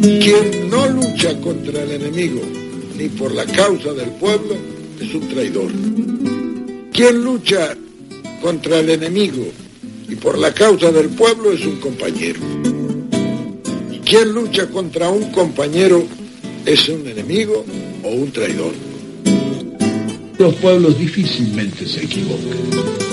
Quien no lucha contra el enemigo ni por la causa del pueblo es un traidor. Quien lucha contra el enemigo y por la causa del pueblo es un compañero. Y quien lucha contra un compañero es un enemigo o un traidor. Los pueblos difícilmente se equivocan.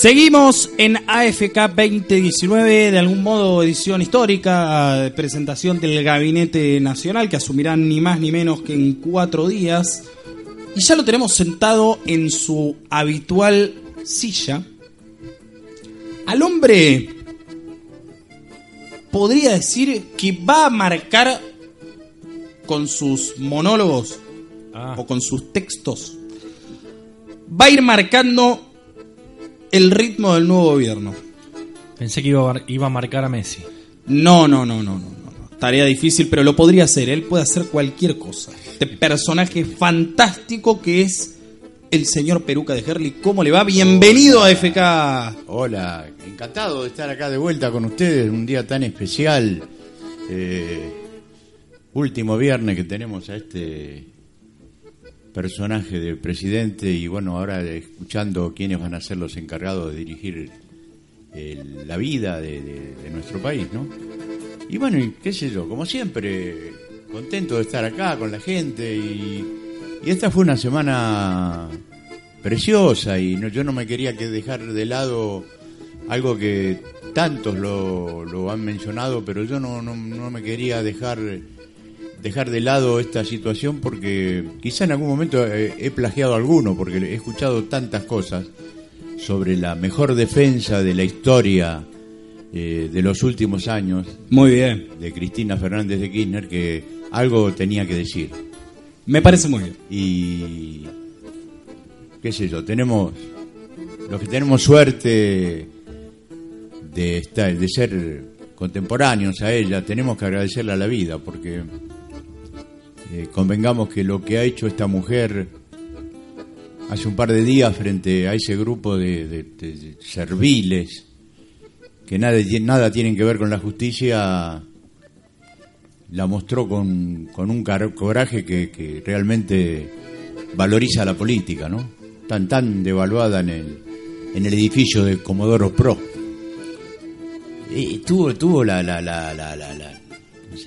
Seguimos en AFK 2019, de algún modo edición histórica, presentación del Gabinete Nacional que asumirán ni más ni menos que en cuatro días. Y ya lo tenemos sentado en su habitual silla. Al hombre podría decir que va a marcar con sus monólogos o con sus textos, va a ir marcando el ritmo del nuevo gobierno. Pensé que iba a, iba a marcar a Messi. No, no, no, no, no, no. Tarea difícil, pero lo podría hacer. Él puede hacer cualquier cosa. Este personaje fantástico que es el señor Peruca de Herley. ¿Cómo le va? Bienvenido a FK. Hola, encantado de estar acá de vuelta con ustedes, un día tan especial. Eh, último viernes que tenemos a este personaje de presidente y bueno, ahora escuchando quiénes van a ser los encargados de dirigir el- la vida de, nuestro país, ¿no? Y bueno, y qué sé yo, como siempre, contento de estar acá con la gente y, esta fue una semana preciosa y no, yo no me quería que dejar de lado algo que tantos lo, han mencionado, pero yo no, no me quería dejar dejar de lado esta situación porque quizá en algún momento eh, he plagiado alguno, porque he escuchado tantas cosas sobre la mejor defensa de la historia eh, de los últimos años Muy bien. de Cristina Fernández de Kirchner que algo tenía que decir. Me parece muy bien. Y qué sé yo, tenemos los que tenemos suerte de estar de ser contemporáneos a ella, tenemos que agradecerle a la vida porque eh, convengamos que lo que ha hecho esta mujer hace un par de días frente a ese grupo de, serviles que nada, nada tienen que ver con la justicia, la mostró con, con un coraje que, que realmente valoriza la política, ¿no? Tan, tan devaluada en el, en el edificio de Comodoro Pro. Y tuvo, tuvo la, la, la, la, la, la-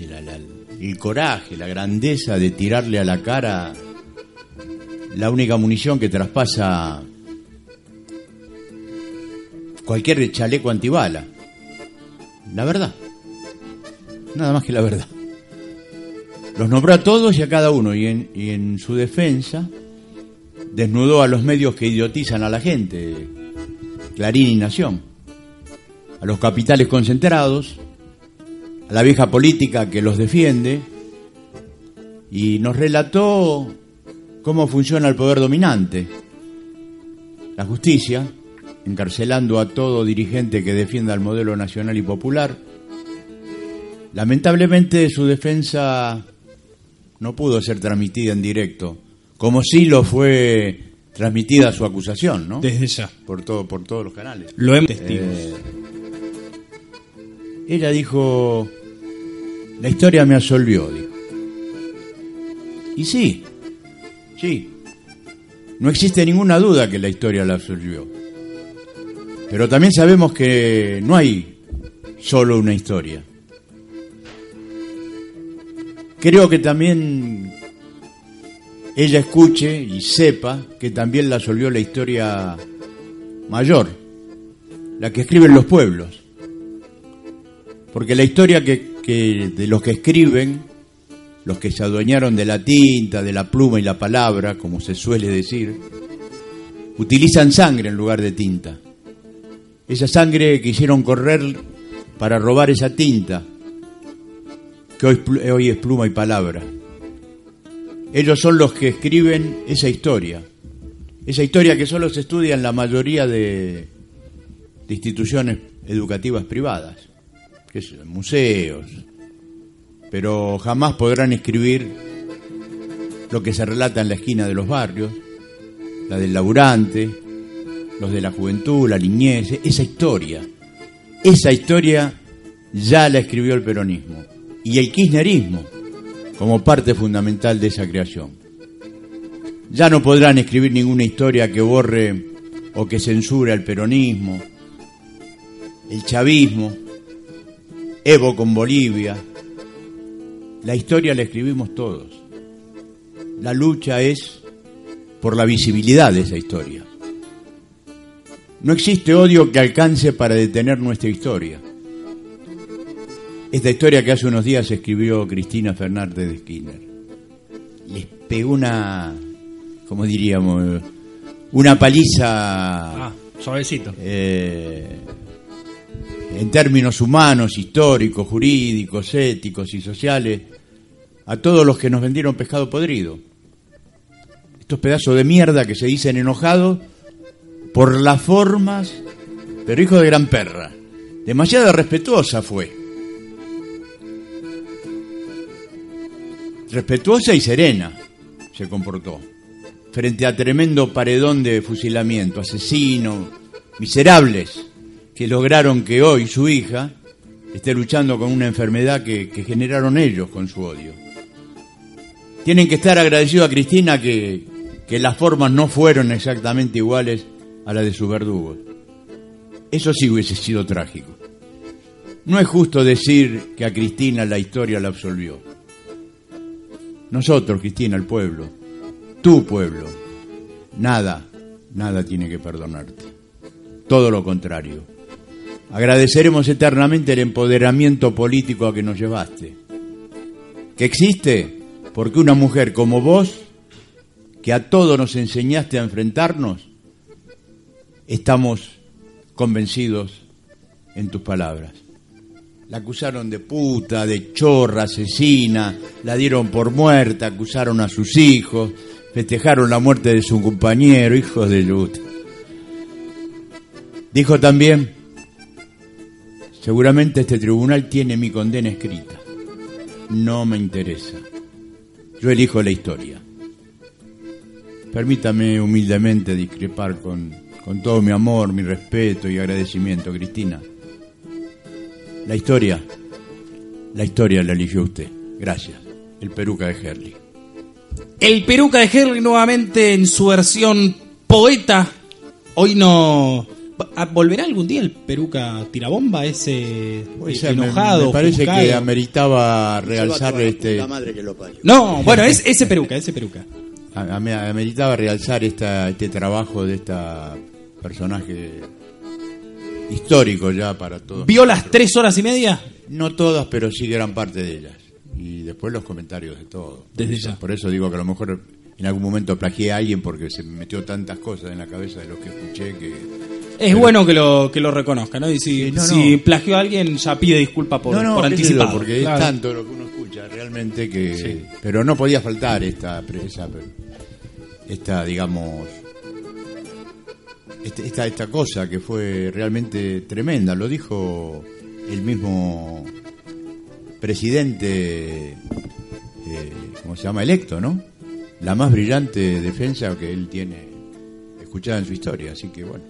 la- la- el coraje, la grandeza de tirarle a la cara la única munición que traspasa cualquier chaleco antibala. La verdad. Nada más que la verdad. Los nombró a todos y a cada uno y en, y en su defensa desnudó a los medios que idiotizan a la gente, Clarín y Nación, a los capitales concentrados, a la vieja política que los defiende y nos relató cómo funciona el poder dominante, la justicia, encarcelando a todo dirigente que defienda el modelo nacional y popular. Lamentablemente su defensa no pudo ser transmitida en directo, como sí lo fue transmitida su acusación, ¿no? Desde ya. Por todo, por todos los canales. Lo hemos testigos. Ella dijo, la historia me absolvió, dijo. Y sí, sí, no existe ninguna duda que la historia la absorbió. Pero también sabemos que no hay solo una historia. Creo que también ella escuche y sepa que también la absorbió la historia mayor, la que escriben los pueblos. Porque la historia que, de los que escriben, los que se adueñaron de la tinta, de la pluma y la palabra, como se suele decir, utilizan sangre en lugar de tinta. Esa sangre que hicieron correr para robar esa tinta, que hoy, es pluma y palabra. Ellos son los que escriben esa historia, esa historia que solo se estudia en la mayoría de instituciones educativas privadas, que son museos, pero jamás podrán escribir lo que se relata en la esquina de los barrios, la del laburante, los de la juventud, la niñez, esa historia. Esa historia ya la escribió el peronismo y el kirchnerismo como parte fundamental de esa creación. Ya no podrán escribir ninguna historia que borre o que censure al peronismo, el chavismo, Evo con Bolivia. La historia la escribimos todos. La lucha es por la visibilidad de esa historia. No existe odio que alcance para detener nuestra historia. Esta historia que hace unos días escribió Cristina Fernández de Skinner. Les pegó una, como diríamos, una paliza. Ah, suavecito. Eh, en términos humanos, históricos, jurídicos, éticos y sociales, a todos los que nos vendieron pescado podrido. Estos pedazos de mierda que se dicen enojados por las formas, pero hijo de gran perra. Demasiado respetuosa fue. Respetuosa y serena se comportó. Frente a tremendo paredón de fusilamiento, asesinos, miserables, que lograron que hoy su hija esté luchando con una enfermedad que, que generaron ellos con su odio. Tienen que estar agradecidos a Cristina que, que las formas no fueron exactamente iguales a las de sus verdugos. Eso sí hubiese sido trágico. No es justo decir que a Cristina la historia la absolvió. Nosotros, Cristina, el pueblo, tu pueblo, nada, nada tiene que perdonarte. Todo lo contrario. Agradeceremos eternamente el empoderamiento político a que nos llevaste. Que existe porque una mujer como vos, que a todos nos enseñaste a enfrentarnos, estamos convencidos en tus palabras. La acusaron de puta, de chorra, asesina, la dieron por muerta, acusaron a sus hijos, festejaron la muerte de su compañero, hijos de Lut. Dijo también, seguramente este tribunal tiene mi condena escrita. No me interesa. Yo elijo la historia. Permítame humildemente discrepar con, con todo mi amor, mi respeto y agradecimiento, Cristina. La historia, la historia la eligió usted. Gracias. El peruca de Herley. El peruca de Herley nuevamente en su versión poeta. Hoy no. ¿A- ¿Volverá algún día el peruca tirabomba ese enojado? Me, parece que ameritaba realzar la este. puta madre que lo parió. No, bueno, es ese peruca, ese peruca. a- ame- Ameritaba realzar esta, este trabajo de esta personaje histórico ya para todos. ¿Vio las tres horas y media? No todas, pero sí gran parte de ellas. Y después los comentarios de todo. Desde Por eso- ya. Por eso digo que a lo mejor en algún momento plagié a alguien porque se me metió tantas cosas en la cabeza de lo que escuché que... Es Pero- bueno que lo, que lo reconozca, ¿no? Y si, no, plagió a alguien, ya pide disculpa por, no, no, por anticipado. porque Claro. es tanto lo que uno escucha realmente que... Pero no podía faltar esta, esa, esta digamos... este- Esta, esta cosa que fue realmente tremenda, lo dijo el mismo presidente, eh, ¿cómo se llama? Electo, ¿no? La más brillante defensa que él tiene escuchada en su historia, así que bueno.